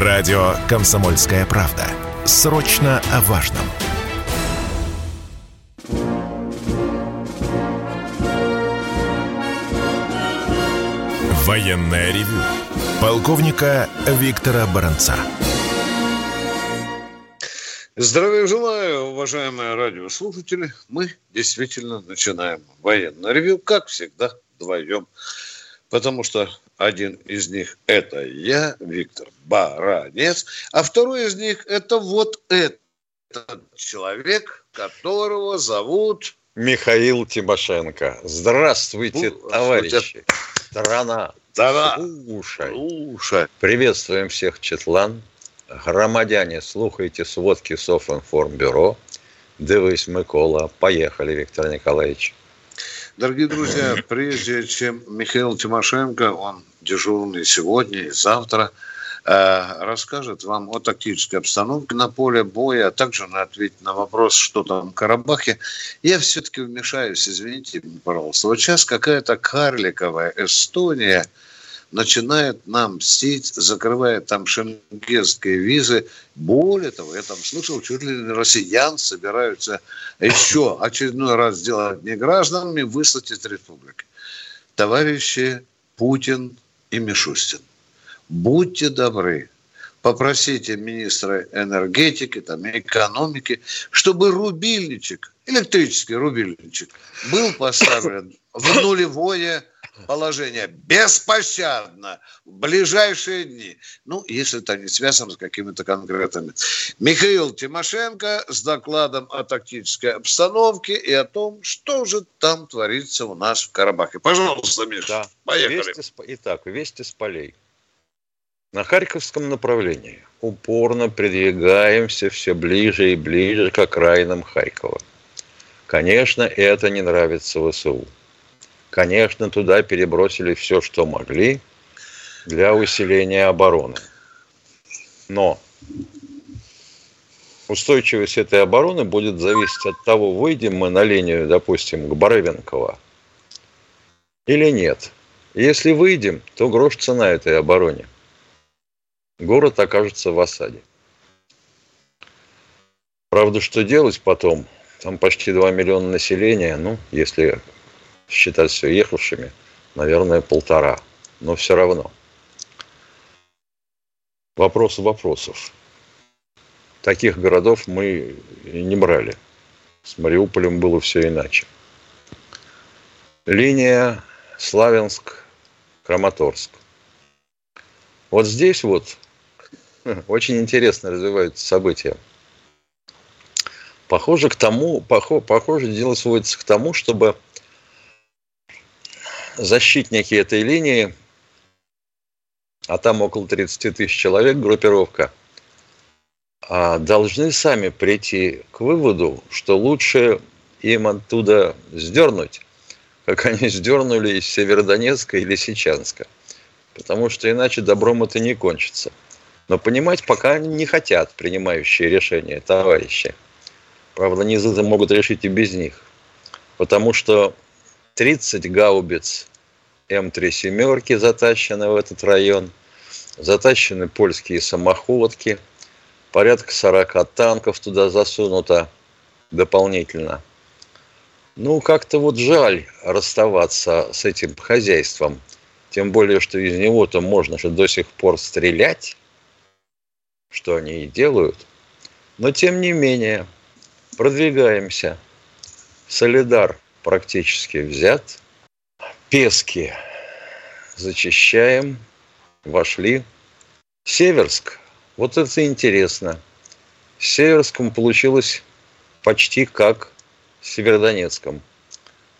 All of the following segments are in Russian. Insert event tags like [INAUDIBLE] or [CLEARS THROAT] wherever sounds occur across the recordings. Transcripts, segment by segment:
Радио «Комсомольская правда». Срочно о важном. Военное ревю. Полковника Виктора Баранца. Здравия желаю, уважаемые радиослушатели. Мы действительно начинаем военное ревю, как всегда, вдвоем. Потому что один из них – это я, Виктор Баранец, а второй из них – это вот этот человек, которого зовут... Михаил Тимошенко. Здравствуйте, ну, товарищи. Страна. Страна. Слушай. Слушай. Приветствуем всех, Четлан. Громадяне, слухайте сводки Софинформбюро. Дивись, Микола. Поехали, Виктор Николаевич. Дорогие друзья, прежде чем Михаил Тимошенко, он дежурный сегодня и завтра, э, расскажет вам о тактической обстановке на поле боя, а также на ответить на вопрос, что там в Карабахе. Я все-таки вмешаюсь, извините, пожалуйста. Вот сейчас какая-то карликовая Эстония – начинает нам мстить, закрывает там шенгенские визы. Более того, я там слышал, чуть ли не россиян собираются еще очередной раз сделать не гражданами, выслать из республики. Товарищи Путин и Мишустин, будьте добры, попросите министра энергетики, там, экономики, чтобы рубильничек, электрический рубильничек, был поставлен в нулевое положение беспощадно в ближайшие дни. Ну, если это не связано с какими-то конкретными. Михаил Тимошенко с докладом о тактической обстановке и о том, что же там творится у нас в Карабахе. Пожалуйста, Миша, да. поехали. Вести, итак, вести с полей. На Харьковском направлении упорно продвигаемся все ближе и ближе к окраинам Харькова. Конечно, это не нравится ВСУ. Конечно, туда перебросили все, что могли для усиления обороны. Но устойчивость этой обороны будет зависеть от того, выйдем мы на линию, допустим, к Барывенково или нет. Если выйдем, то грош цена этой обороне. Город окажется в осаде. Правда, что делать потом? Там почти 2 миллиона населения, ну, если считать все ехавшими, наверное, полтора. Но все равно. Вопрос вопросов. Таких городов мы не брали. С Мариуполем было все иначе. Линия Славянск-Краматорск. Вот здесь вот [LAUGHS] очень интересно развиваются события. Похоже к тому, похоже, похоже дело сводится к тому, чтобы защитники этой линии, а там около 30 тысяч человек, группировка, а, должны сами прийти к выводу, что лучше им оттуда сдернуть, как они сдернули из Северодонецка или Сечанска. Потому что иначе добром это не кончится. Но понимать пока не хотят принимающие решения товарищи. Правда, низы могут решить и без них. Потому что 30 гаубиц М3 семерки затащены в этот район, затащены польские самоходки, порядка 40 танков туда засунуто дополнительно. Ну, как-то вот жаль расставаться с этим хозяйством. Тем более, что из него-то можно же до сих пор стрелять, что они и делают. Но, тем не менее, продвигаемся. Солидар практически взят. Пески зачищаем. Вошли. Северск. Вот это интересно. С Северском получилось почти как Северодонецком.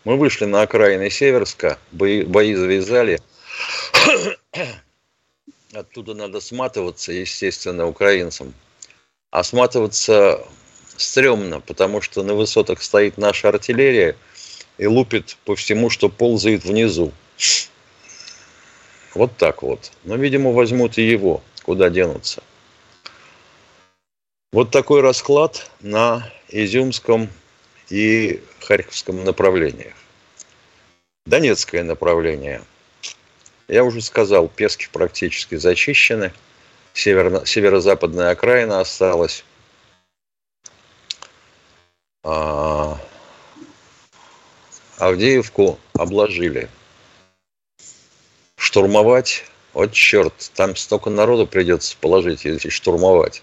Мы вышли на окраины Северска, бои, бои завязали. [COUGHS] Оттуда надо сматываться, естественно, украинцам. А сматываться стрёмно, потому что на высотах стоит наша артиллерия – и лупит по всему, что ползает внизу. Вот так вот. Но, видимо, возьмут и его. Куда денутся? Вот такой расклад на Изюмском и Харьковском направлениях. Донецкое направление. Я уже сказал, Пески практически зачищены. северо- северо-западная окраина осталась. А, Авдеевку обложили. Штурмовать, вот черт, там столько народу придется положить, если штурмовать.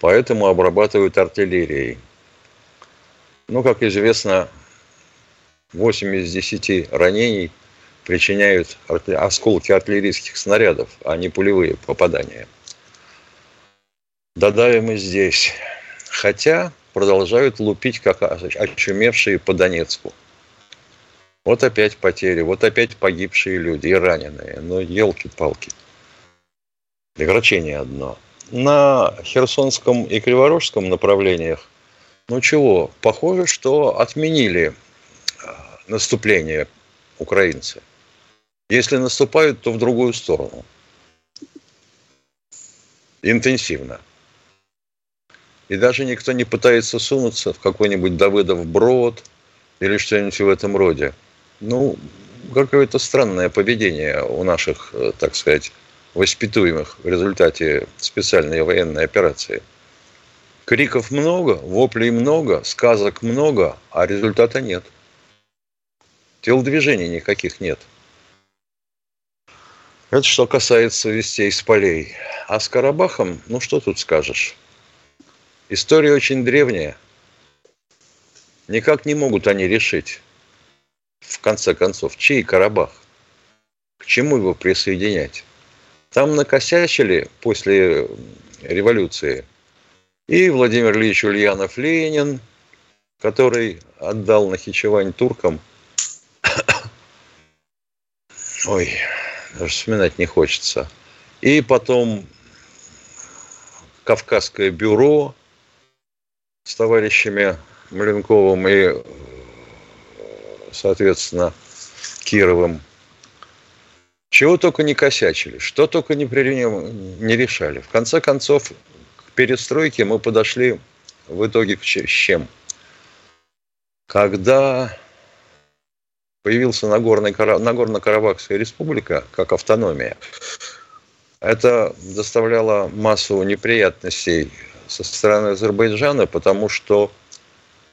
Поэтому обрабатывают артиллерией. Ну, как известно, 8 из 10 ранений причиняют осколки артиллерийских снарядов, а не пулевые попадания. Додавим и здесь. Хотя продолжают лупить, как очумевшие по Донецку. Вот опять потери, вот опять погибшие люди и раненые. Ну, елки-палки. Огорчение одно. На Херсонском и Криворожском направлениях, ну чего, похоже, что отменили а, наступление украинцы. Если наступают, то в другую сторону. Интенсивно. И даже никто не пытается сунуться в какой-нибудь Давыдов брод или что-нибудь в этом роде. Ну, какое-то странное поведение у наших, э, так сказать, воспитуемых в результате специальной военной операции. Криков много, воплей много, сказок много, а результата нет. Телодвижений никаких нет. Это что касается вестей с полей. А с Карабахом, ну что тут скажешь? История очень древняя. Никак не могут они решить, в конце концов, чей Карабах? К чему его присоединять? Там накосячили после революции и Владимир Ильич Ульянов Ленин, который отдал Нахичевань туркам. [COUGHS] Ой, даже вспоминать не хочется. И потом Кавказское бюро, с товарищами Маленковым и, соответственно, Кировым. Чего только не косячили, что только не, при... не решали. В конце концов, к перестройке мы подошли в итоге к чем? Когда появился Нагорно-Карабахская республика как автономия, это доставляло массу неприятностей со стороны Азербайджана, потому что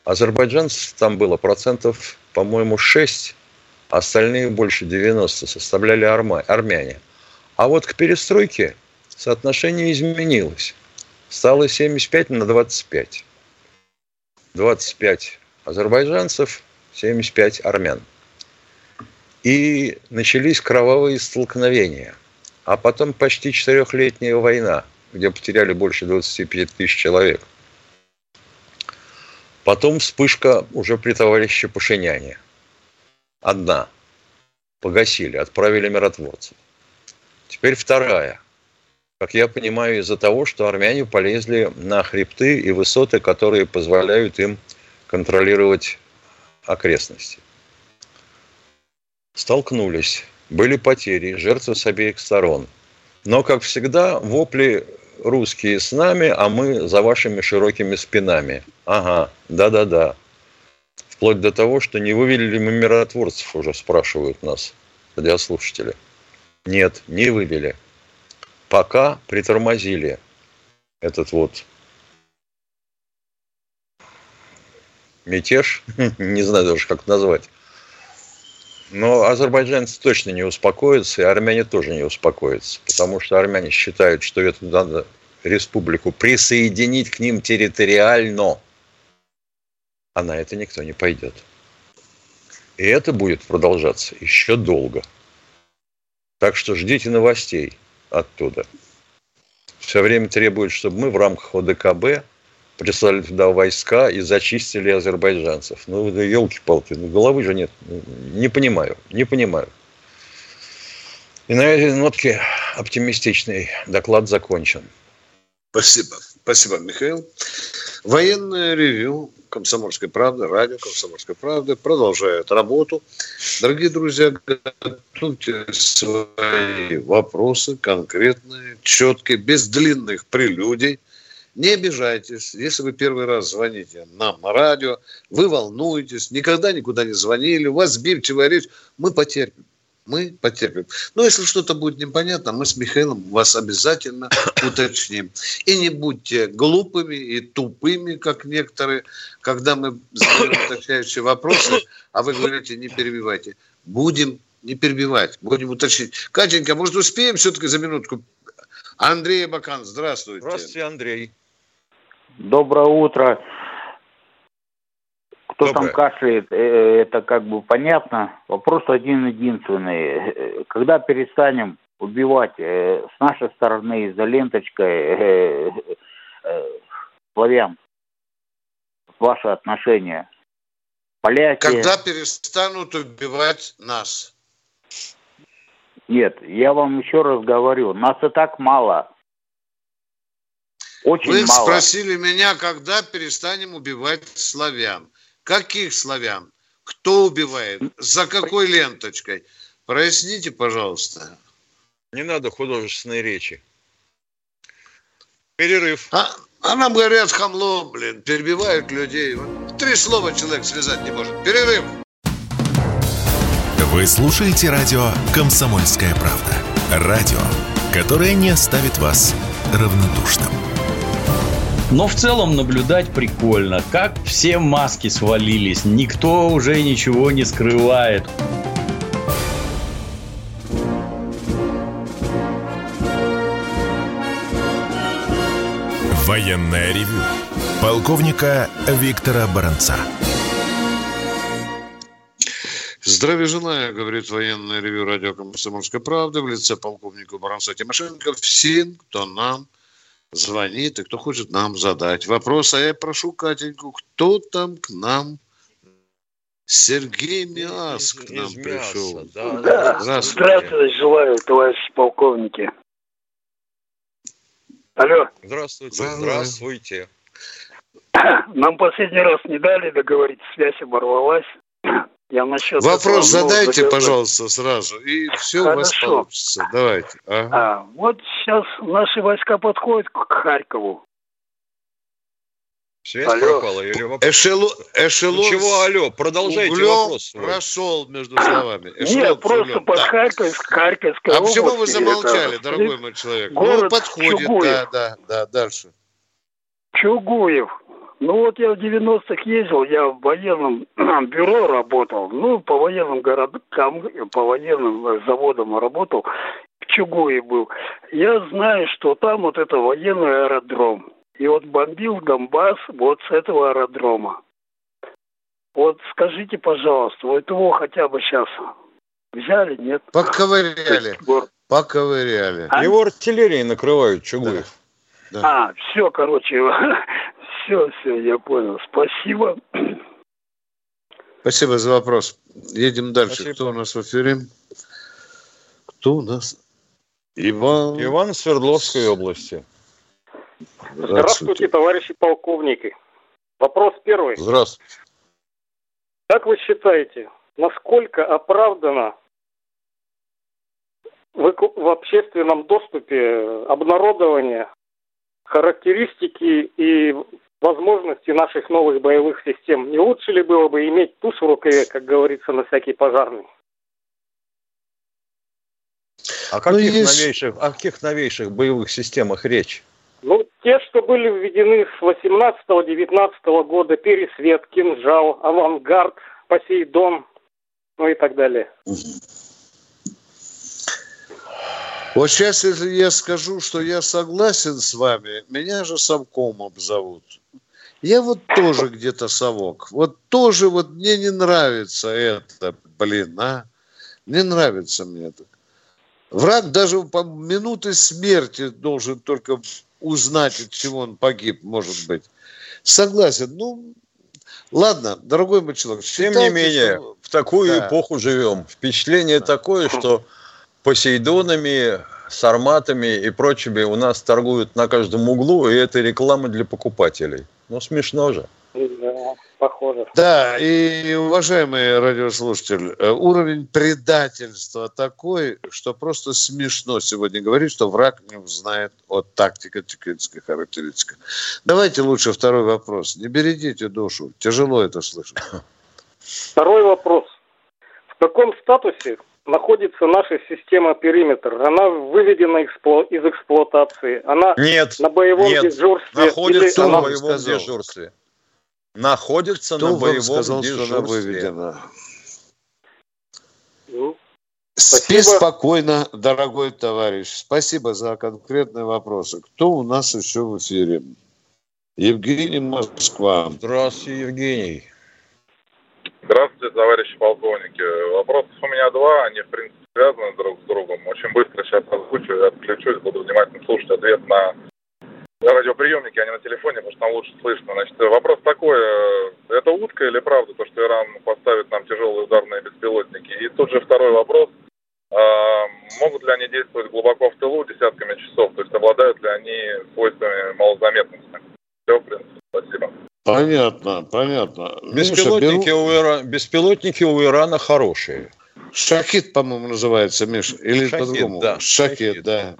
азербайджанцев там было процентов, по-моему, 6, а остальные больше 90 составляли армяне. А вот к перестройке соотношение изменилось. Стало 75 на 25. 25 азербайджанцев, 75 армян. И начались кровавые столкновения. А потом почти четырехлетняя война – где потеряли больше 25 тысяч человек. Потом вспышка уже при товарище Пашиняне. Одна. Погасили, отправили миротворцев. Теперь вторая. Как я понимаю, из-за того, что армяне полезли на хребты и высоты, которые позволяют им контролировать окрестности. Столкнулись. Были потери, жертвы с обеих сторон. Но, как всегда, вопли русские с нами, а мы за вашими широкими спинами. Ага, да-да-да. Вплоть до того, что не вывели ли мы миротворцев, уже спрашивают нас радиослушатели. Нет, не вывели. Пока притормозили этот вот мятеж, [LAUGHS] не знаю даже, как назвать. Но азербайджанцы точно не успокоятся, и армяне тоже не успокоятся, потому что армяне считают, что эту надо республику присоединить к ним территориально, а на это никто не пойдет. И это будет продолжаться еще долго. Так что ждите новостей оттуда. Все время требуют, чтобы мы в рамках ОДКБ прислали туда войска и зачистили азербайджанцев. Ну, да елки-палки, ну, головы же нет. Не понимаю, не понимаю. И на этой нотке оптимистичный доклад закончен. Спасибо. Спасибо, Михаил. Военное ревю Комсомольской правды, радио Комсомольской правды продолжает работу. Дорогие друзья, готовьте свои вопросы конкретные, четкие, без длинных прелюдий – не обижайтесь, если вы первый раз звоните нам на радио, вы волнуетесь, никогда никуда не звонили, у вас сбивчивая речь, мы потерпим. мы потерпим. Но если что-то будет непонятно, мы с Михаилом вас обязательно [COUGHS] уточним. И не будьте глупыми и тупыми, как некоторые, когда мы задаем [COUGHS] уточняющие вопросы, а вы говорите, не перебивайте. Будем не перебивать, будем уточнить. Катенька, может, успеем все-таки за минутку? Андрей Бакан, здравствуйте. Здравствуйте, Андрей. Доброе утро. Кто Доброе. там кашляет, э, это как бы понятно. Вопрос один единственный. Когда перестанем убивать э, с нашей стороны за ленточкой э, славян, ваше отношение? Поляки... Когда перестанут убивать нас? Нет, я вам еще раз говорю, нас и так мало. Очень Вы мало. спросили меня, когда перестанем убивать славян. Каких славян? Кто убивает? За какой ленточкой? Проясните, пожалуйста. Не надо художественной речи. Перерыв. А, а нам говорят хамло, блин, перебивают людей. Три слова человек связать не может. Перерыв. Вы слушаете радио «Комсомольская правда». Радио, которое не оставит вас равнодушным. Но в целом наблюдать прикольно, как все маски свалились, никто уже ничего не скрывает. Военная ревю. Полковника Виктора Баранца. Здравия желаю, говорит военное ревю радио «Комсомольская правда» в лице полковника Баранца Тимошенко. Всем, кто нам звонит и кто хочет нам задать вопрос. А я прошу Катеньку, кто там к нам? Сергей Миас к нам пришел. Да, да. Здравствуйте. Здравствуйте, желаю, товарищи полковники. Алло. Здравствуйте. Здравствуйте. Нам последний раз не дали договориться, связь оборвалась. Я насчет Вопрос задайте, пожалуйста, сразу, и все Хорошо. у вас получится. Давайте. Ага. А, вот сейчас наши войска подходят к Харькову. Связь алло. пропала или вопрос? Эшелон, эшелон ну, чего алло? Продолжайте вопрос. Свой. прошел между словами. Эшелон Нет, просто под да. Харьковск, Харьковской А почему вы замолчали, это, дорогой мой человек? Ну, подходит, Чугуев. да, да, да, дальше. Чугуев. Ну вот я в 90-х ездил, я в военном [CLEARS THROAT] бюро работал, ну по военным городкам, по военным заводам работал, в Чугуе был. Я знаю, что там вот это военный аэродром. И вот бомбил Донбасс вот с этого аэродрома. Вот скажите, пожалуйста, вот его хотя бы сейчас взяли, нет? Поковыряли. [LAUGHS] Поковыряли. А? Его артиллерией накрывают Чугуев. Да. Да. А, все, короче, [LAUGHS] Все, все, я понял. Спасибо. Спасибо за вопрос. Едем дальше. Спасибо. Кто у нас в эфире? Кто у нас? Иван. Иван Свердловской области. Здравствуйте. Здравствуйте, товарищи полковники. Вопрос первый. Здравствуйте. Как вы считаете, насколько оправдано в общественном доступе обнародование характеристики и возможности наших новых боевых систем. Не лучше ли было бы иметь туз в рукаве, как говорится, на всякий пожарный? О каких, ну, есть... новейших, о каких новейших боевых системах речь? Ну, те, что были введены с 18-19 года, Пересвет, Кинжал, Авангард, Посейдон, ну и так далее. Вот сейчас, если я скажу, что я согласен с вами, меня же совком обзовут. Я вот тоже где-то совок. Вот тоже вот мне не нравится это, блин, а. Не нравится мне это. Враг даже по минуты смерти должен только узнать, от чего он погиб, может быть. Согласен. Ну, ладно, дорогой мой человек. Тем не менее, что... в такую да. эпоху живем. Впечатление да. такое, что Посейдонами, сарматами и прочими у нас торгуют на каждом углу, и это реклама для покупателей. Ну, смешно же. Да, похоже. Да, и, уважаемый радиослушатель, э, уровень предательства такой, что просто смешно сегодня говорить, что враг не узнает о тактико-технических характеристиках. Давайте лучше второй вопрос. Не бередите душу. Тяжело это слышать. Второй вопрос. В каком статусе находится наша система периметр? Она выведена из эксплуатации? Она нет, на боевом нет, дежурстве? Находится или на боевом сказал? дежурстве. Находится Кто на боевом сказал, дежурстве. что она выведена? Ну, Спи Спасибо. спокойно, дорогой товарищ. Спасибо за конкретные вопросы. Кто у нас еще в эфире? Евгений Москва. Здравствуйте, Евгений. Здравствуйте, товарищи полковники. Вопросов у меня два, они, в принципе, связаны друг с другом. Очень быстро сейчас озвучу и отключусь, буду внимательно слушать ответ на радиоприемники, а не на телефоне, потому что там лучше слышно. Значит, вопрос такой, э, это утка или правда, то, что Иран поставит нам тяжелые ударные беспилотники? И тут же второй вопрос, А, могут ли они действовать глубоко в тылу десятками часов, то есть обладают ли они свойствами малозаметности? Все, в принципе, спасибо. Понятно, понятно. Беспилотники, Миша, беру- у Ира- Беспилотники у Ирана хорошие. Шахид, по-моему, называется, Миш. Или Шахид, по-другому. да. Шахид, Шахид. да.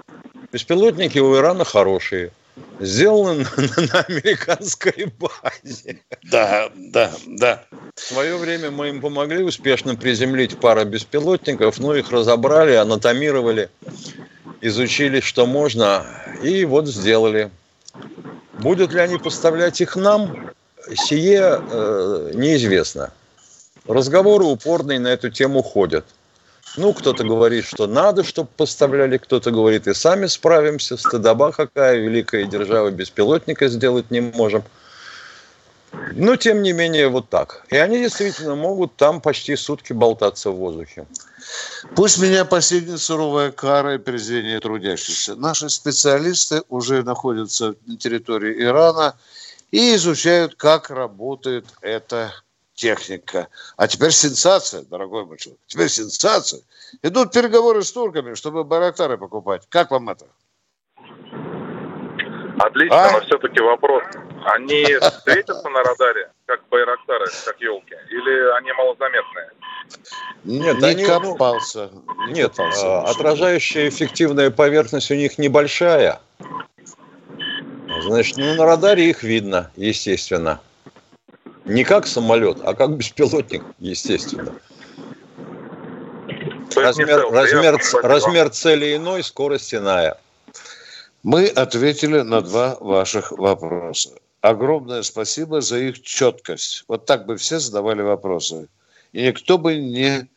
Беспилотники у Ирана хорошие. Сделаны на, на американской базе. Да, да, да. В свое время мы им помогли успешно приземлить пару беспилотников, но их разобрали, анатомировали, изучили, что можно, и вот сделали. Будут ли они поставлять их нам, сие э, неизвестно. Разговоры упорные на эту тему ходят. Ну, кто-то говорит, что надо, чтобы поставляли, кто-то говорит, и сами справимся, стыдоба какая, великая держава, беспилотника сделать не можем. Но, тем не менее, вот так. И они действительно могут там почти сутки болтаться в воздухе. Пусть меня постигнет суровая кара и презрение трудящихся. Наши специалисты уже находятся на территории Ирана и изучают, как работает эта техника. А теперь сенсация, дорогой мой человек. Теперь сенсация. Идут переговоры с турками, чтобы барактары покупать. Как вам это? Отлично, А? но все-таки вопрос. Они светятся на радаре, как байрактары, как елки, или они малозаметные? Нет, не они, ну, копался. не Нет, копался. а, отражающая эффективная поверхность у них небольшая. Значит, ну, на радаре их видно, естественно. Не как самолет, а как беспилотник, естественно. Размер, размер, размер цели иной, скорость иная. Мы ответили на два ваших вопроса. Огромное спасибо за их четкость. Вот так бы все задавали вопросы. И никто бы не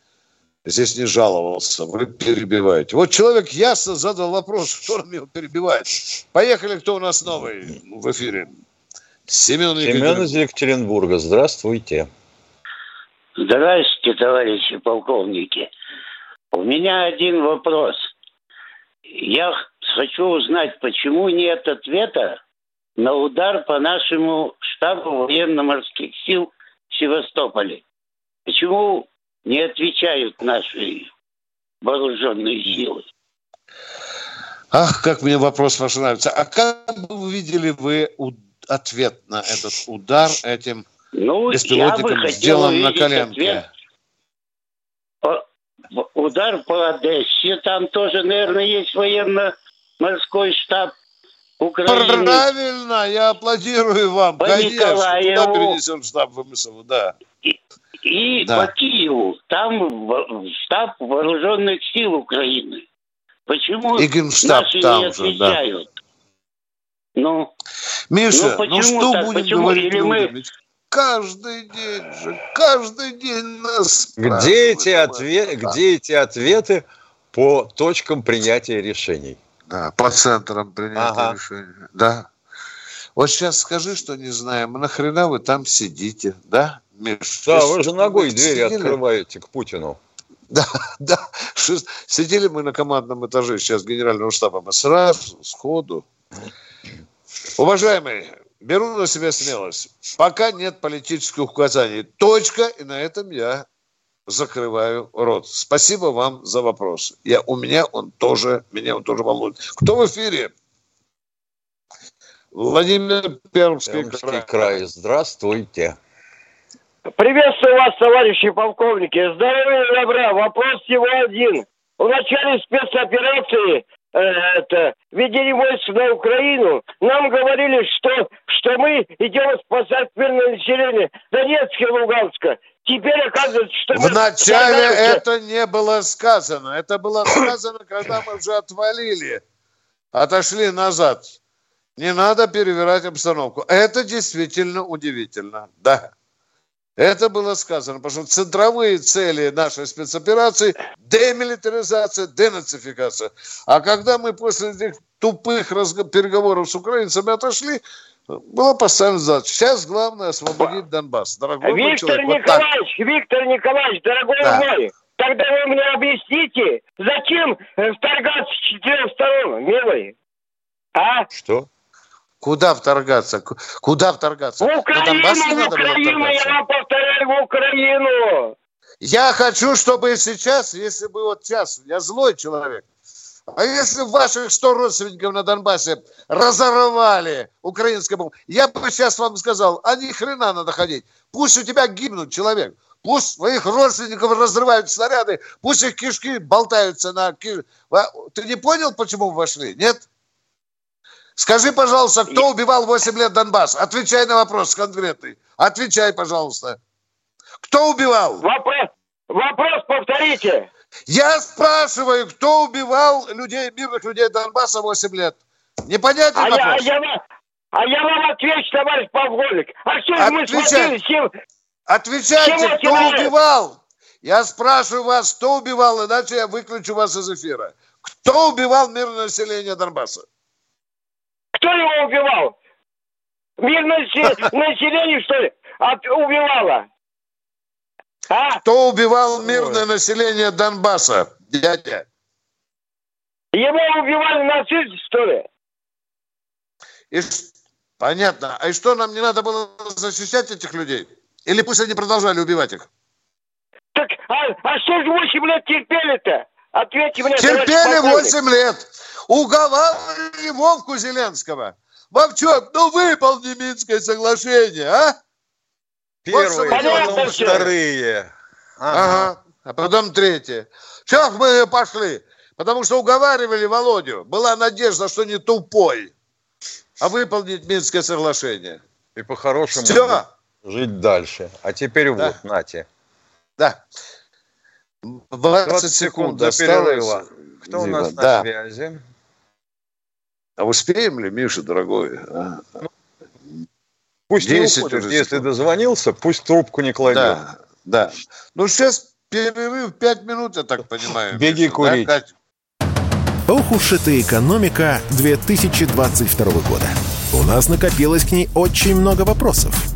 здесь не жаловался. Вы перебиваете. Вот человек ясно задал вопрос, что нам его перебивает. Поехали, кто у нас новый в эфире? Семен Семен из Екатеринбурга, здравствуйте. Здравствуйте, товарищи полковники. У меня один вопрос. Я хочу узнать, почему нет ответа на удар по нашему штабу военно-морских сил в Севастополе. Почему не отвечают наши вооруженные силы? Ах, как мне вопрос ваш нравится. А как бы вы видели вы ответ на этот удар этим Ну, беспилотником, сделан на коленке? По- удар по Одессе, там тоже, наверное, есть военно-морской штаб Украины. Правильно, я аплодирую вам. По Конечно, туда Николаеву. перенесем штаб ВМСО, да. И Да. по Киеву, там штаб вооруженных сил Украины. Почему И Генштаб наши там не же, да. отвечают? Ну, Миша, Ну, ну, почему что так? будем Почему? говорить Или мы- людям? Каждый день же, каждый день нас Где эти, отве- где эти ответы по точкам принятия решений? Да, по центрам принятия Ага. решения. Да. Вот сейчас скажи, что не знаем. Нахрена вы там сидите, да, Миш? Да, вы же ногой двери сидели- открываете к Путину. Да, [LAUGHS] да. Сидели мы на командном этаже сейчас генерального штаба, мы сразу, сходу. Уважаемые, беру на себя смелость. Пока нет политических указаний. Точка, и на этом я закрываю рот. Спасибо вам за вопрос. Я, у меня он тоже, меня он тоже волнует. Кто в эфире? Владимир Пермский, Пермский край. край, здравствуйте. Приветствую вас, товарищи полковники. Здоровья и добра. Вопрос всего один. В начале спецоперации э, это, введения войск на Украину нам говорили, что, что мы идем спасать мирное население Донецка и Луганска. Теперь оказывается, что... Вначале это не было сказано. Это было сказано, когда мы уже отвалили, отошли назад. Не надо перевирать обстановку. Это действительно удивительно. Да. Это было сказано, потому что центровые цели нашей спецоперации – демилитаризация, денацификация. А когда мы после этих тупых переговоров с украинцами отошли, было поставлено задача. Сейчас главное освободить Донбасс. Дорогой Виктор человек, Николаевич, вот Виктор Николаевич, дорогой Да. мой, тогда вы мне объясните, зачем э, вторгаться с четырех сторон, милый? А? Что? Куда вторгаться? Куда вторгаться? В Украину, в Украину, я вам повторяю, в Украину. Я хочу, чтобы сейчас, если бы вот сейчас, я злой человек, а если ваших 100 родственников на Донбассе разорвали украинское бомб, я бы сейчас вам сказал, а ни хрена надо ходить. Пусть у тебя гибнут человек. Пусть своих родственников разрывают снаряды, пусть их кишки болтаются на... ки- А, Ты не понял, почему вошли? Нет? Скажи, пожалуйста, кто убивал 8 лет Донбасс? Отвечай на вопрос конкретный. Отвечай, пожалуйста. Кто убивал? Вопрос, вопрос повторите. Я спрашиваю, кто убивал людей, мирных людей Донбасса 8 лет? Непонятен А я, а, вопрос? я, вам- а я вам отвечу, товарищ полковник. А что же мы Отвечай. смотрели, чем... Отвечайте, кто тебе? убивал? Я спрашиваю вас, кто убивал, иначе я выключу вас из эфира. Кто убивал мирное население Донбасса? Кто его убивал? Мирное насе- [LAUGHS] население, что ли, убивало? А? Кто убивал мирное население Донбасса? Дядя. Его убивали нацисты, что ли? И Понятно. А и что, нам не надо было защищать этих людей? Или пусть они продолжали убивать их? Так, а, а что же 8 лет терпели-то? Ответьте мне, Терпели полковник. 8 лет. Уговаривали Вовку Зеленского. Вовчок, ну выполни Минское соглашение, а? Первые, мы потом делаем. вторые. Ага. А потом третье. Чего мы пошли? Потому что уговаривали Володю. Была надежда, что не тупой, а выполнить Минское соглашение. И по-хорошему Все. жить дальше. А теперь Да. вот, нате. Да. 20, секунд до перерыва. Кто у Дима, нас на да. связи? А успеем ли, Миша, дорогой? а? Пусть не 10 уходит. уже Если секунд. дозвонился, пусть трубку не кладет. Да, да. Ну, сейчас перерыв 5 минут, я так понимаю. Беги Миша, да, курить. Кать? Ох уж эта экономика 2022 года. У нас накопилось к ней очень много вопросов.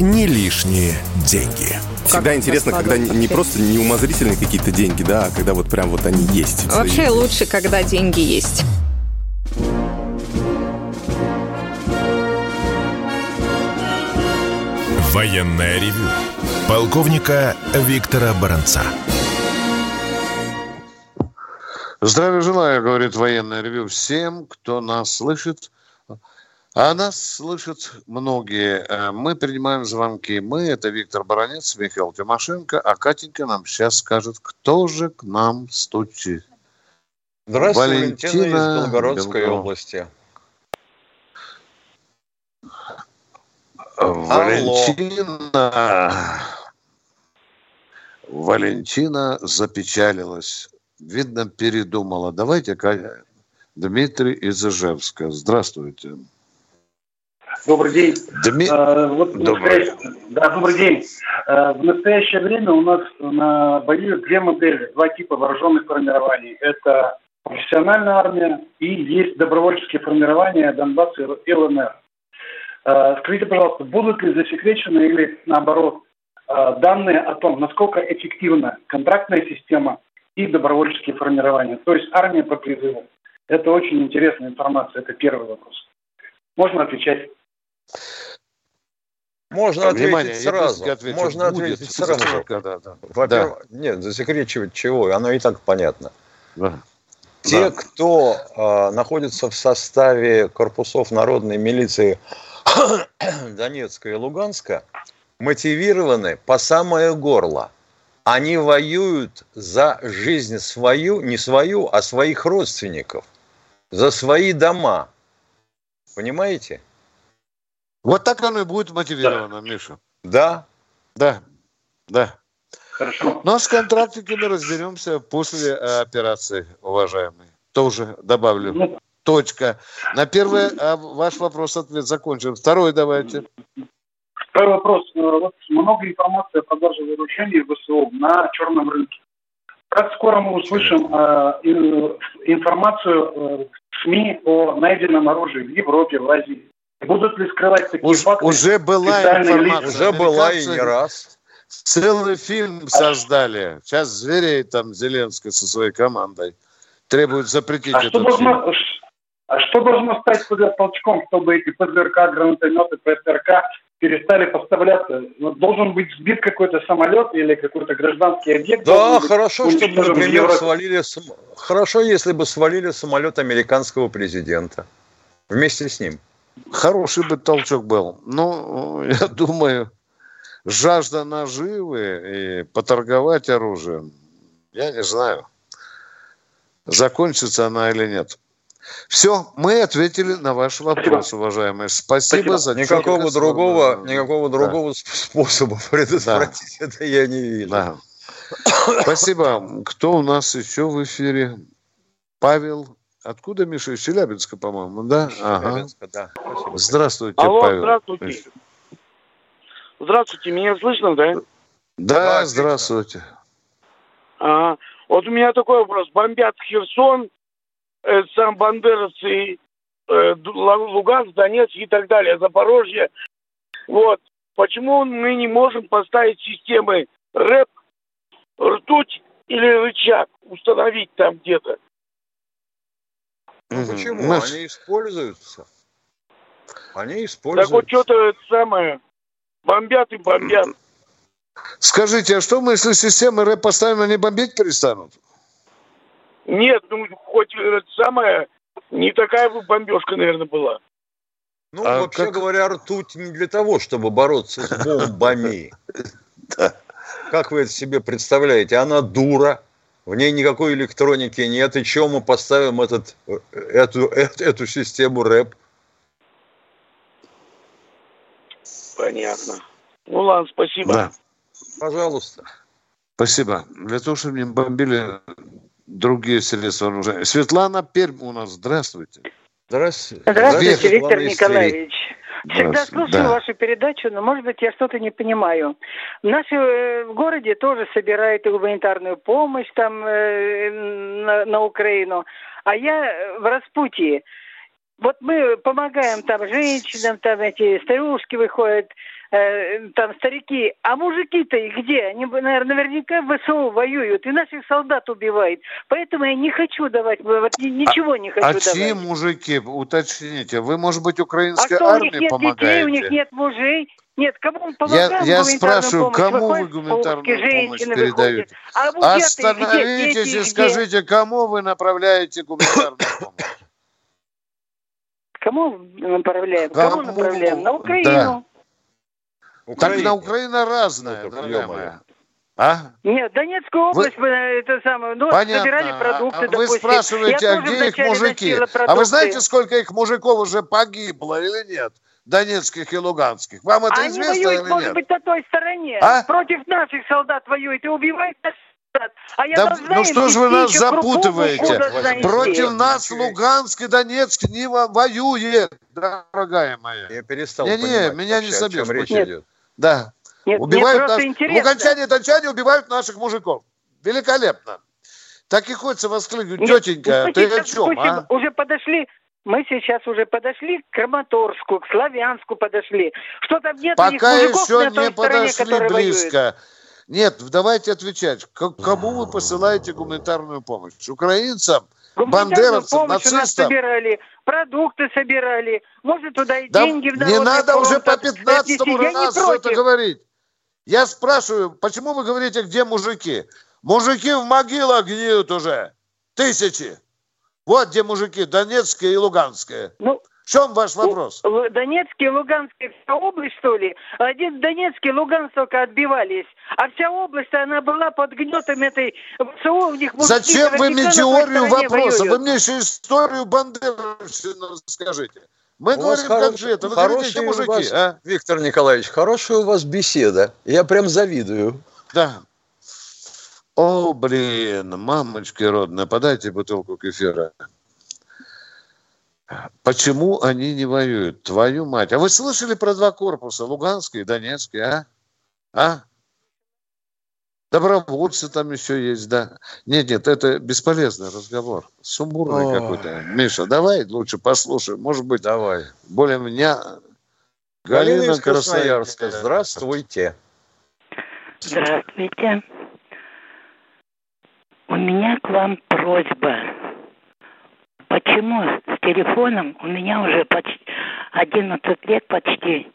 «Не лишние деньги». Всегда интересно, когда не не просто неумозрительные какие-то деньги, да, а когда вот прям вот они есть. Вообще лучше, когда деньги есть. Военное ревю полковника Виктора Баранца. Здравия желаю, говорит военное ревю всем, кто нас слышит. А нас слышат многие. Э, Мы принимаем звонки. Мы, это Виктор Баранец, Михаил Тимошенко, а Катенька нам сейчас скажет, кто же к нам стучит. Здравствуйте, Валентина, из Валентина Белгородской Белгород. области. Валентина... Валентина запечалилась. Видно, передумала. Давайте, Ка- Дмитрий из Ижевска. Здравствуйте. Добрый день. Дми- Э, вот Добрый. настоящее- Да, добрый день. Э, В настоящее время у нас на бою две модели, два типа вооруженных формирований. Это профессиональная армия и есть добровольческие формирования Донбасса и ЛНР. Э, Скажите, пожалуйста, будут ли засекречены или наоборот э, данные о том, насколько эффективна контрактная система и добровольческие формирования, то есть армия по призыву? Это очень интересная информация, это первый вопрос. Можно отвечать? Можно Внимание, ответить сразу. отвечу. Можно Будет ответить сразу. да, да. Во-первых, нет, засекречивать чего? Оно и так понятно. Да. Те, Да. кто э, находится в составе корпусов народной милиции [COUGHS] Донецка и Луганска, мотивированы по самое горло. Они воюют за жизнь свою, не свою, а своих родственников, за свои дома. Понимаете? Вот так оно и будет мотивировано, Миша. Да. Да, да. Хорошо. Ну, а с контрактиками разберемся после э, операции, уважаемые. Тоже добавлю. Ну, Точка. На первый а, ваш вопрос-ответ закончим. Второй давайте. Второй вопрос. Э, Вот много информации о продаже вооружений ВСУ на черном рынке. Как скоро мы услышим э, ин- информацию э, в СМИ о найденном оружии в Европе, в Азии? Будут ли скрывать такие Уж- факты? уже была информация. лица? Уже была и не раз. Целый фильм создали. Сейчас звереет там Зеленский со своей командой. Требует запретить А что, этот фильм. должно, а что должно стать под толчком, чтобы эти ПЗРК, гранатометы, ПСРК перестали поставляться? Ну, должен быть сбит какой-то самолет или какой-то гражданский объект? Да, хорошо, чтобы, например, свалили... Хорошо, если бы свалили самолет американского президента. Вместе с ним. Хороший бы толчок был. Ну, [LAUGHS] я думаю, жажда наживы и поторговать оружием, я не знаю, закончится она или нет. Все, мы ответили на ваш вопрос, уважаемые. Спасибо, за Никакого другого, никакого Да. другого сп- способа предотвратить [LAUGHS] это я не вижу. Да. Спасибо. Кто у нас еще в эфире? Павел. Откуда, Миша? Из Челябинска, по-моему, да? Ага. Челябинска, да. Спасибо. Здравствуйте, Алло, Павел. здравствуйте. Здравствуйте, меня слышно, да? Да, здравствуйте. Ага. Вот у меня такой вопрос. Бомбят Херсон, э, сам Бандеровцы, э, Луганск, Донецк и так далее, Запорожье. Вот. Почему мы не можем поставить системы рэп, ртуть или рычаг, установить там где-то? Ну, почему? Мы- Они используются. Они Так вот используются. что-то это самое, бомбят и бомбят. Скажите, а что мы, если системы рэп поставим, они бомбить перестанут? Нет, ну хоть это самое, не такая бы бомбежка, наверное, была. Ну, А вообще как- говоря, ртуть не для того, чтобы бороться с бомбами. [LAUGHS] Как вы это себе представляете? Она дура, в ней никакой электроники нет, и чего мы поставим этот, эту, эту, эту систему рэп? Понятно. Ну ладно, спасибо. Да. Пожалуйста. Спасибо. Для того, чтобы не бомбили другие средства оружия. Светлана Пермь у нас. Здравствуйте. Здравствуйте. Здравствуйте, Виктор. Николаевич. Всегда Здравствуйте. слушаю Да. вашу передачу, но, может быть, я что-то не понимаю. В нашем э, в городе тоже собирают гуманитарную помощь там э, на, на Украину, а я э, в распутье. Вот мы помогаем там женщинам, там эти старушки выходят, э, там старики, а мужики-то их где? Они, наверное, наверняка в ВСУ воюют и наших солдат убивают. Поэтому я не хочу давать, вот ни- ничего не хочу А давать. чьи мужики, уточните, вы, может быть, А украинской что, у них армии нет помогаете? детей, у них нет мужей? Нет, кому мы Я, помогаем я гуманитарную спрашиваю, помощь? кому вы гуманитарную помощь передаете? А где? Остановитесь Дети и где? скажите, кому вы направляете гуманитарную помощь? Кому направляем? Кому, Кому? направляем? На Да. Украину. Так на Украина разная, Ну, дорогая моя. А? Нет, Донецкую область, мы, это самое, ну, Понятно. собирали продукты, А Вы допустим. спрашиваете, Я а где их мужики? А вы знаете, сколько их мужиков уже погибло или нет? Донецких и луганских. Вам это Они известно воюют, или может нет? быть, на той стороне. А? Против наших солдат воюют и убивают наших солдат. А я Да, ну что же вы нас запутываете? Против нас Луганск и Донецк не во- воюет, дорогая моя. Я перестал Не-не, понимать меня не вообще, о чем собьешь. речь Нет. идет. Да. Нет, убивают мне нас. интересно. Луганчане и дончане убивают наших мужиков. Великолепно. Так и хочется воскликнуть, Нет, тетенька, мы ты о чем, допустим, а? уже подошли, мы сейчас уже подошли к Краматорску, к Славянску подошли. Что там нет Пока мужиков еще на той не стороне, подошли воюют? близко. Нет, давайте отвечать. К- Кому вы посылаете гуманитарную помощь? Украинцам бандеровцев, нацистов. собирали, продукты собирали, может, туда и Да деньги в не надо уже по отнести. 15 Я не раз все это говорить. Я спрашиваю, почему вы говорите, где мужики? Мужики в могилах гниют уже. Тысячи. Вот где мужики, Донецкая и Луганская. Ну, в чем ваш вопрос? В Донецке, Луганская вся область, что ли? Один в Донецке, Луганск только отбивались. А вся область, она была под гнетом этой ВСУ, у них Зачем вы мне теорию вопроса? Вы воюют. мне еще историю Бандеровщины расскажите. Мы У говорим, как хорош- же это. Вы говорите, у мужики, вас, а? Виктор Николаевич, хорошая у вас беседа. Я прям завидую. Да. О, блин, мамочки родная, подайте бутылку кефира. Почему они не воюют? Твою мать. А вы слышали про два корпуса, Луганский и Донецкий, а? А? Добровольцы там еще есть, да. Нет, нет, это бесполезный разговор. Сумбурный Ой. какой-то. Миша, давай лучше послушаем. Может быть, Давай. более меня... Галина Галина Красноярска. Красноярская. Здравствуйте. Здравствуйте. У меня к вам просьба. Почему телефоном у меня уже почти 11 лет почти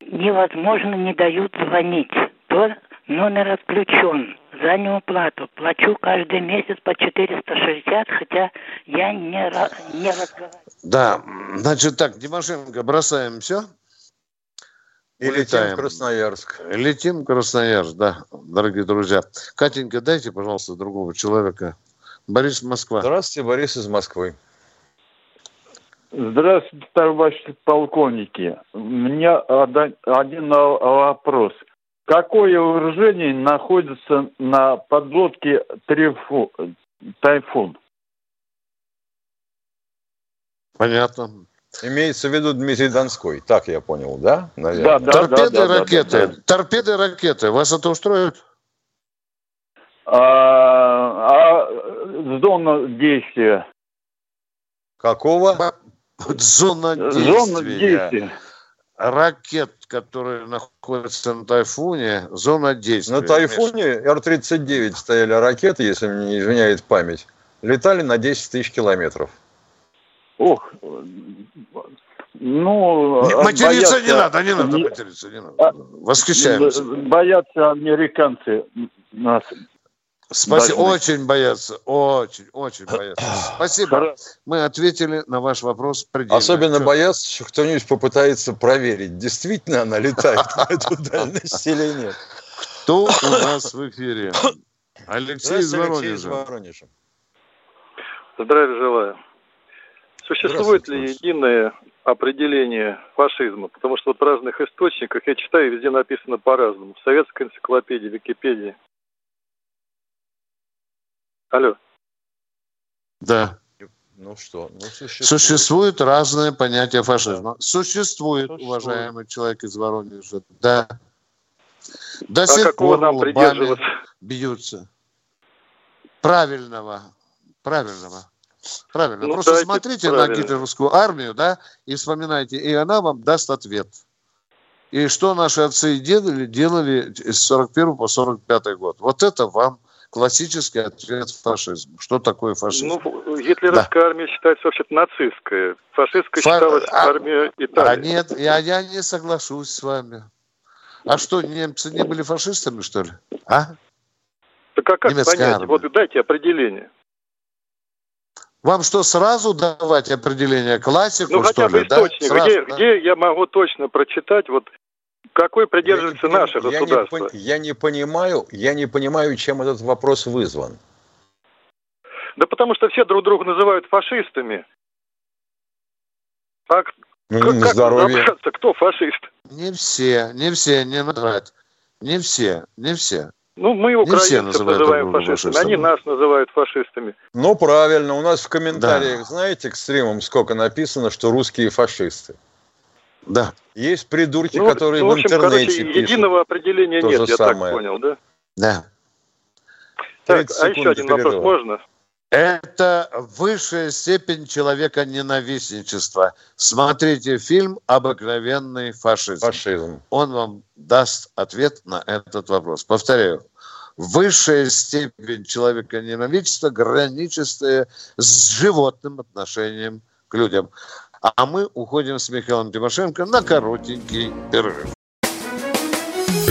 невозможно не дают звонить. То номер отключен за неуплату. Плачу каждый месяц по 460, хотя я не, не разговариваю. Да, значит так, Тимошенко, бросаем все. И летим в Красноярск. Летим в Красноярск, да, дорогие друзья. Катенька, дайте, пожалуйста, другого человека. Борис Москва. Здравствуйте, Борис из Москвы. Здравствуйте, товарищи полковники. У меня один вопрос. Какое вооружение находится на подлодке Трифу- Тайфун? Понятно. Имеется в виду Дмитрий Донской. Так я понял, да? Да, Наверное. да, Торпеды, да, да, ракеты. да, да. Торпеды, ракеты. Вас это устроит? А, а зона действия? Какого? Зона действия. Зона действия. Ракет, которые находятся на тайфуне, зона действия. На Тайфуне Р-39 стояли ракеты, если мне не изменяет память. Летали на 10 тысяч километров. Ох, ну... Не- материться не боятся- надо, не надо не- материться, не надо. Восхищаемся. Боятся американцы нас. Спасибо. Должны. Очень боятся. Очень, очень боятся. Спасибо. Мы ответили на ваш вопрос предельно. Особенно Чё? боятся, что кто-нибудь попытается проверить, действительно она летает на эту [LAUGHS] дальность или нет. Кто у нас в эфире? Алексей из Воронежа. Воронежа. Здравия желаю. Существует ли единое определение фашизма? Потому что вот в разных источниках я читаю, везде написано по-разному. В советской энциклопедии, Википедии. Алло. Да. Ну что, ну существует. Существует разное понятие фашизма. Существует, уважаемый человек из Воронежа. Да. До А сих пор нам лбами придерживаться? бьются. Правильного. Правильного. Правильно. Ну, Просто смотрите на правильно. гитлеровскую армию, да, и вспоминайте, и она вам даст ответ. И что наши отцы и деды делали с 41 по 45 год. Вот это вам классический ответ фашизма. Что такое фашизм? Ну, гитлеровская армия считается вообще-то нацистская. Фашистская Фа- считалась а- армия А Италии. нет, я, я не соглашусь с вами. А что, немцы не были фашистами, что ли? А? Так а как немецкая понять? армия. Вот дайте определение. Вам что, сразу давать определение классику, Ну, что хотя бы ли? да? источник. Сразу, где, да? где я могу точно прочитать, вот какой придерживается наше Я не, государство? пон- я не понимаю, я не понимаю, чем этот вопрос вызван. Да потому что все друг друга называют фашистами. А Ну, как, как здоровье. разобраться, кто фашист? Не все, не все, не назвать. Не все, не все. Ну, мы Не все украинцев называют называем фашистами, фашистами. они нас называют фашистами. Ну, правильно, у нас в комментариях, знаете, к стримам сколько написано, что русские фашисты. Да. Есть придурки, Ну, которые в в общем, интернете короче, пишут. единого определения то нет, же я самое. так понял, да? Да. Так, 30 а еще один до вопрос перерыва. можно? Это высшая степень человека ненавистничества. Смотрите фильм «Обыкновенный фашизм». Фашизм. Он вам даст ответ на этот вопрос. Повторяю. высшая степень человека ненавидства, граничистая с животным отношением к людям. А мы уходим с Михаилом Тимошенко на коротенький перерыв.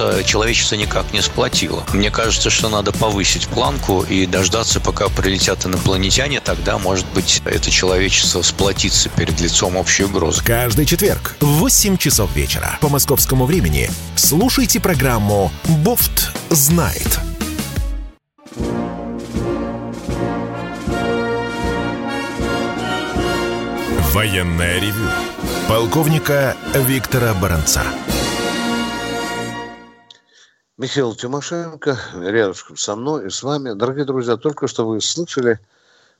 э, человечество никак не сплотило. Мне кажется, что надо повысить планку и дождаться, пока прилетят инопланетяне, тогда, может быть, это человечество сплотится перед лицом общей угрозы. Каждый четверг в 8 часов вечера по московскому времени слушайте программу «Бофт знает». Военное ревю полковника Виктора Баранца. Михаил Тимошенко рядышком со мной и с вами. Дорогие друзья, только что вы слышали,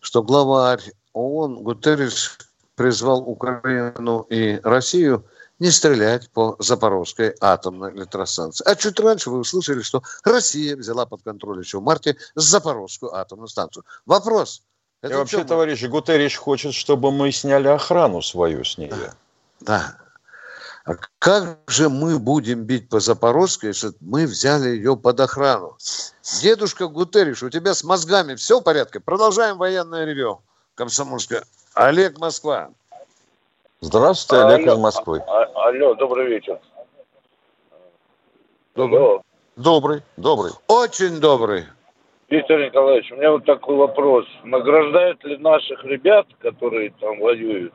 что главарь ООН Гутерриш призвал Украину и Россию не стрелять по Запорожской атомной электростанции. А чуть раньше вы услышали, что Россия взяла под контроль еще в марте Запорожскую атомную станцию. Вопрос. И вообще, товарищ Гутерриш хочет, чтобы мы сняли охрану свою с нее. Да. А как же мы будем бить по Запорожской, если мы взяли ее под охрану? Дедушка Гутерриш, у тебя с мозгами все в порядке? Продолжаем военное ревю. Комсомольская. Олег Москва. Здравствуйте, Олег из Москвы. А- Алло, добрый вечер. Добрый. Добрый, добрый. Очень добрый. Виктор Николаевич, у меня вот такой вопрос. Награждают ли наших ребят, которые там воюют,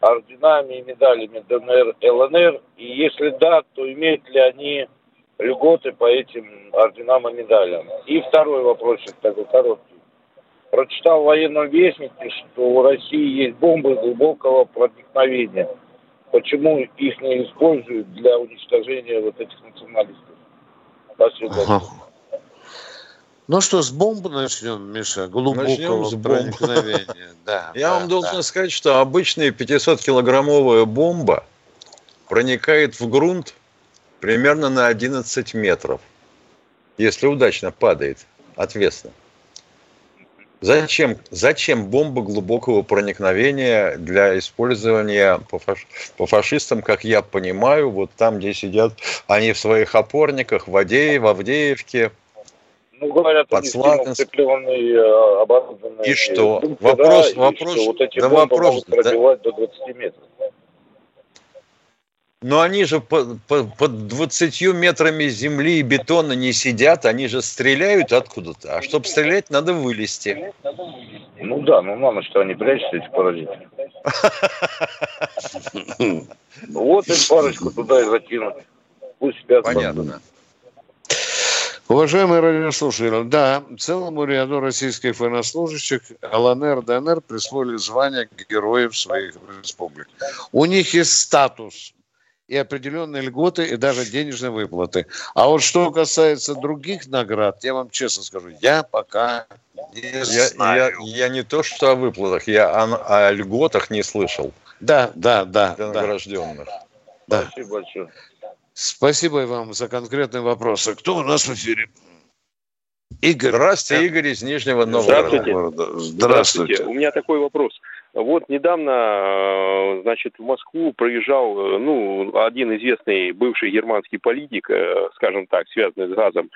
орденами и медалями ДНР, ЛНР? И если да, то имеют ли они льготы по этим орденам и медалям? И второй вопросик такой короткий. Прочитал в военном вестнике, что у России есть бомбы глубокого проникновения. Почему их не используют для уничтожения вот этих националистов? Спасибо. Ну что, с бомбы начнем, Миша? Глубокого Начнем с бомб. проникновения. [LAUGHS] Да, Я да, вам должен да. сказать, что обычная 500-килограммовая бомба проникает в грунт примерно на 11 метров, если удачно падает отвесно. Зачем, зачем бомба глубокого проникновения для использования по, фаш- по фашистам, как я понимаю, вот там, где сидят они в своих опорниках, в Адее, в Авдеевке, Ну, говорят, Под Славянск. э, оборудованные И что? бункера, Вопрос- и вопрос- что вот эти да вопрос- пробивать до 20 метров. Но они же по- по- под 20 метрами земли и бетона не сидят, они же стреляют откуда-то. А чтобы стрелять, надо вылезти. Ну да, ну мало что они прячутся, эти паразиты. Ну [LAUGHS] Вот им парочку туда и закинуть. Пусть спят. Понятно. Уважаемые радиослушатели, да, целому ряду российских военнослужащих ЛНР, ДНР присвоили звание героев своих республик. У них есть статус и определенные льготы, и даже денежные выплаты. А вот что касается других наград, я вам честно скажу, я пока не Я, знаю. я- я не то, что о выплатах, я о, о льготах не слышал Да, да, да. для да. награжденных. Да. Спасибо большое. Спасибо вам за конкретные вопросы. Кто у нас в эфире? Игорь. Здравствуйте, Игорь из Нижнего Новгорода. Здравствуйте. Здравствуйте. У меня такой вопрос. Вот недавно, э, значит, в Москву проезжал, э, ну, один известный бывший германский политик, э, скажем так, связанный с газом,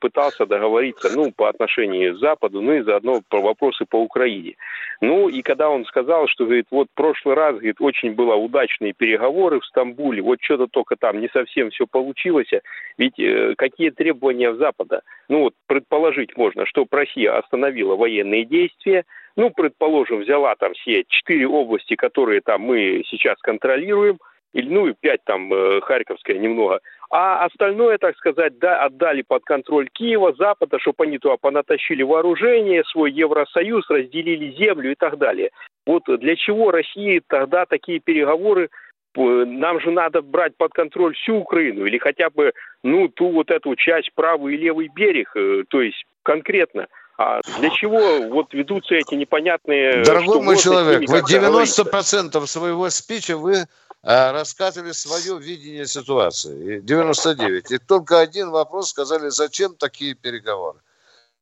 пытался договориться, ну, по отношению к Западу, ну и заодно про вопросы по Украине. Ну, и когда он сказал, что, говорит, вот прошлый раз, говорит, очень было удачные переговоры в Стамбуле, вот что-то только там не совсем все получилось, ведь какие требования Запада? Ну, вот предположить можно, что Россия остановила военные действия, ну, предположим, взяла там все четыре области, которые там мы сейчас контролируем, или, ну, и пять там, э, Харьковская немного, а остальное, так сказать, да, отдали под контроль Киева, Запада, чтобы они туда понатащили вооружение, свой Евросоюз, разделили землю и так далее. Вот для чего России тогда такие переговоры нам же надо брать под контроль всю Украину или хотя бы, ну, ту вот эту часть правый и левый берег, э, то есть конкретно. А для чего вот ведутся эти непонятные... Дорогой мой человек, вы 90% своего спича вы а, рассказывали свое видение ситуации. 99. И только один вопрос сказали, зачем такие переговоры.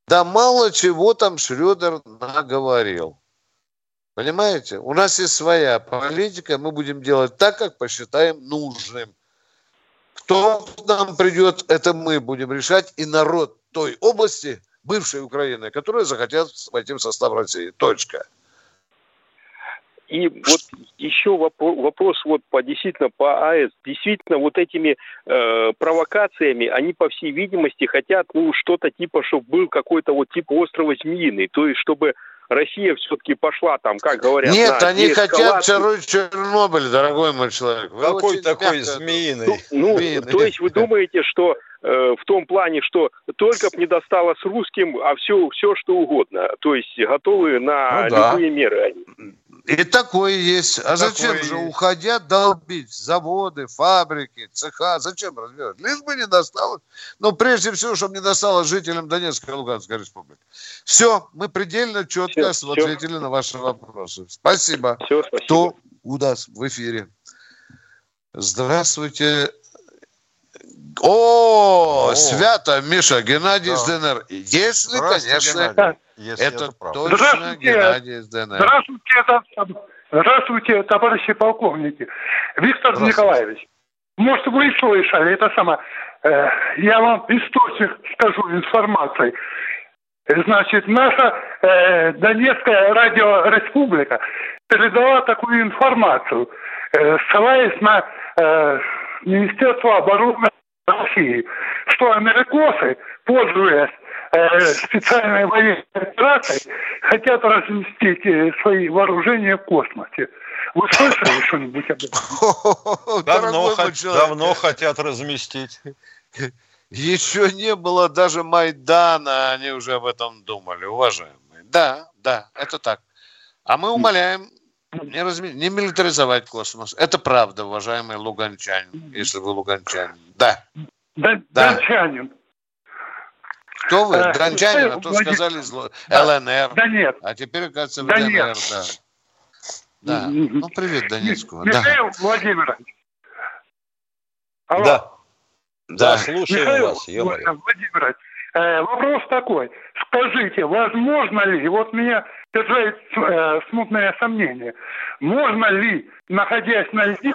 Да мало чего там Шредер наговорил. Понимаете? У нас есть своя политика, мы будем делать так, как посчитаем нужным. Кто к нам придет, это мы будем решать, и народ той области, бывшей Украины, которые захотят войти в состав России. Точка. И вот еще вопрос, вопрос вот по действительно по АЭС. Действительно, вот этими э, провокациями они, по всей видимости, хотят ну что-то типа, чтобы был какой-то вот типа острова Змеиный, то есть чтобы Россия все-таки пошла там, как говорят, Нет, на они хотят второй Чернобыль, дорогой мой человек. Вы Какой такой мягко... змеиный? Ну, ну змеиный. то есть вы думаете, что э, в том плане, что только б не достало с русским, а все, все что угодно. То есть готовы на ну, да. любые меры они. И такое есть. А такое зачем же, есть. уходя, долбить заводы, фабрики, цеха? Зачем разбирать? Лишь бы не досталось. Но прежде всего, чтобы не досталось жителям Донецкой и Луганской республики. Все, мы предельно четко все, ответили все. на ваши вопросы. Спасибо. Все, спасибо. Кто у нас в эфире? Здравствуйте. О, О, свято, Миша, Геннадий да. из ДНР. Если, конечно, Геннадий. Если это, это точно Здравствуйте. Геннадий из ДНР. Здравствуйте, это, здравствуйте, товарищи полковники. Виктор Николаевич, может, вы слышали, это самое, э, я вам источник скажу информации. Значит, наша э, Донецкая радиореспублика передала такую информацию, э, ссылаясь на э, Министерство обороны России, что америкосы, пользуясь э, специальной военной операцией, хотят разместить э, свои вооружения в космосе. Вы слышали что-нибудь об этом? Давно, давно хотят разместить. Еще не было даже Майдана, они уже об этом думали, уважаемые. Да, да, это так. А мы умоляем не, разми... не милитаризовать космос. Это правда, уважаемый луганчанин, если вы луганчанин. Да. Да, да. Дончанин. Кто вы? А, Дончанин, а то Владимир... сказали зло... да. ЛНР. Да нет. А теперь, кажется, в да ДНР, нет. да. Да. Ну, привет, Донецкого. Михаил да. Владимирович. Алло. Да. Да, слушаем Михаил вас, Владимирович, э, вопрос такой. Скажите, возможно ли, вот меня держать э, смутное сомнение, можно ли, находясь на льдине,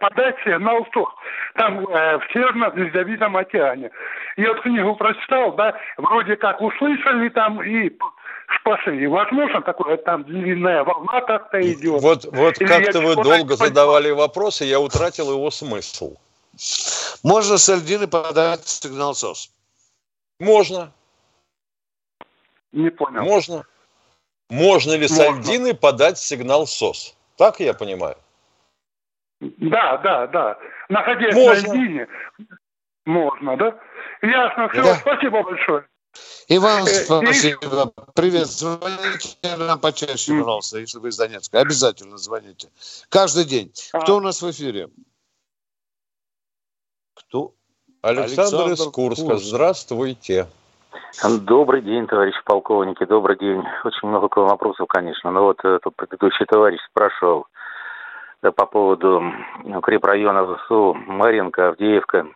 подать сигнал СОС, там э, в Северном Ледовитом океане. Я эту книгу прочитал, да, вроде как услышали там и спасли. Возможно такое, там длинная волна как-то идет. Вот, вот как-то вы долго задавали вопросы, я утратил его смысл. Можно с льдины подать сигнал СОС? Можно. Не понял. Можно. Можно ли Можно. с Альдины подать сигнал СОС? Так я понимаю? Да, да, да. Находясь Можно. на льдине, можно, да? Ясно, все, да. спасибо большое. И вам э, спасибо. Привет. Звоните нам почаще, пожалуйста, если вы из Донецка. Обязательно звоните. Каждый день. А. Кто у нас в эфире? Кто? Александр, Александр из Курска. Курск. Здравствуйте. Добрый день, товарищи полковники, добрый день. Очень много вопросов, конечно. Но вот э, тут предыдущий товарищ спрашивал э, по поводу укрепрайона ВСУ, Маринка, Авдеевка.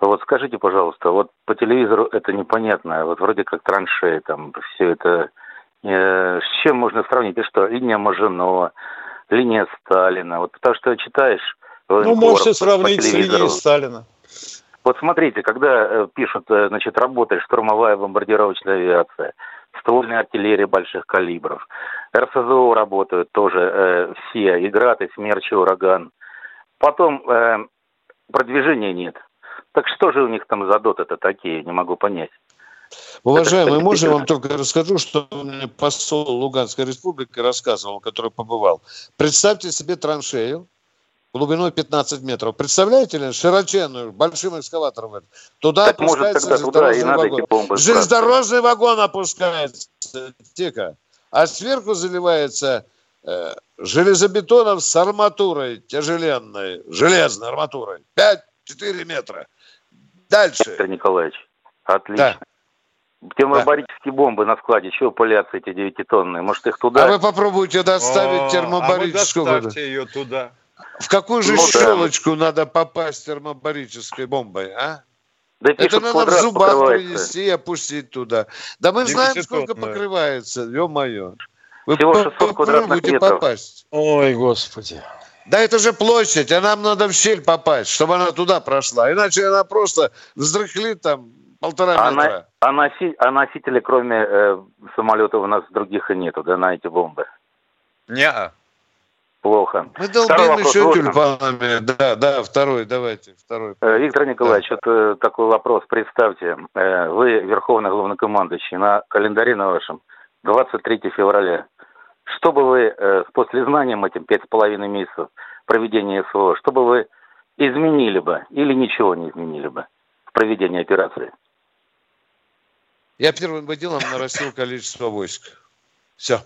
Вот скажите, пожалуйста, вот по телевизору это непонятно, вот вроде как траншеи, там все это... Э, с чем можно сравнить? Это что, линия Мажино, линия Сталина? Вот потому что читаешь... Ну, можете сравнить с линией Сталина. Вот смотрите, когда э, пишут, э, значит, работает штурмовая бомбардировочная авиация, ствольная артиллерия больших калибров, РСЗО работают тоже э, все, и град, и смерч, и ураган. Потом э, продвижения нет. Так что же у них там за доты-то такие, не могу понять. Уважаемый, можно я вам только расскажу, что мне посол Луганской республики рассказывал, который побывал. Представьте себе траншею, глубиной 15 метров. Представляете ли, широченную, большим экскаватором. Туда так опускается может, железнодорожный вагон. Железнодорожный вагон опускается, тихо. А сверху заливается э, железобетоном с арматурой тяжеленной, железной арматурой. 5-4 метра. Дальше. Виктор Николаевич, отлично. Да. Термобарические да. бомбы на складе, чего пылятся эти девятитонные? Может, их туда? А вы попробуйте доставить термобарическую. А вы доставьте ее туда. В какую же ну, щелочку да. надо попасть термобарической бомбой, а? Да Это надо в зубах принести и опустить туда. Да мы знаем, сколько покрывается, ё-моё. Вы Всего 600 квадратных метров. попасть. Ой, господи. Да это же площадь, а нам надо в щель попасть, чтобы она туда прошла. Иначе она просто вздрыхлит там полтора а метра. На, а, носи, а носителей, кроме э, самолетов, у нас других и нету, да, на эти бомбы? Не Плохо. Мы долбим еще можно? тюльпанами. Да, да, второй, давайте, второй. Э, Виктор Николаевич, да. вот э, такой вопрос. Представьте, э, вы верховный главнокомандующий на календаре на вашем 23 февраля. Что бы вы э, после знанием этим пять с половиной месяцев проведения СВО, что бы вы изменили бы или ничего не изменили бы в проведении операции? Я первым бы делом нарастил количество войск. Все.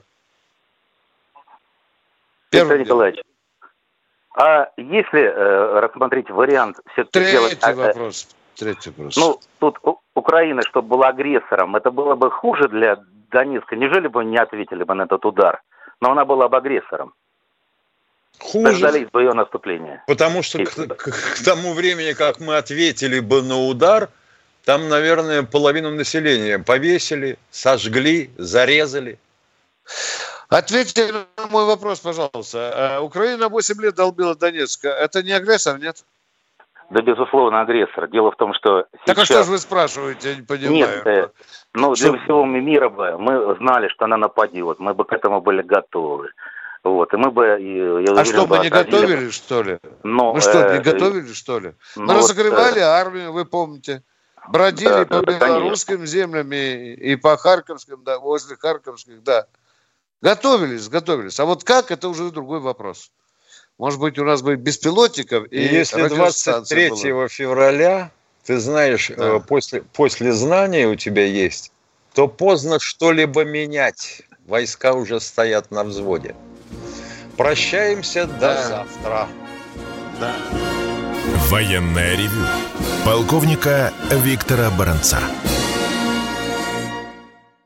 Виктор Николаевич, а если э, рассмотреть вариант все-таки Третий сделать... Третий вопрос. Третий вопрос. Ну, тут Украина, чтобы была агрессором, это было бы хуже для Донецка. Неужели бы не ответили бы на этот удар? Но она была бы агрессором. Хуже. Дождались бы ее наступления. Потому что к, к, к тому времени, как мы ответили бы на удар, там, наверное, половину населения повесили, сожгли, зарезали. Ответьте на мой вопрос, пожалуйста. А, Украина 8 лет долбила Донецк. Это не агрессор, нет? Да, безусловно, агрессор. Дело в том, что сейчас... Так а что же вы спрашиваете, я не понимаю. Нет, э, ну, что? для всего мира бы мы знали, что она нападет. Мы бы к этому были готовы. Вот, и мы бы... Я а что, мы не готовили, что ли? Но, мы что, э, не готовили, что ли? Мы ну, разогревали э, армию, вы помните. Бродили да, по да, белорусским конечно. землям и, и по харьковским, да, возле харьковских, да. Готовились, готовились. А вот как, это уже другой вопрос. Может быть, у нас будет беспилотников и, и если 23 было. февраля, ты знаешь, да. Э, после, после знания у тебя есть, то поздно что-либо менять. Войска уже стоят на взводе. Прощаемся да. до завтра. Да. Военная ревю. Полковника Виктора Баранца.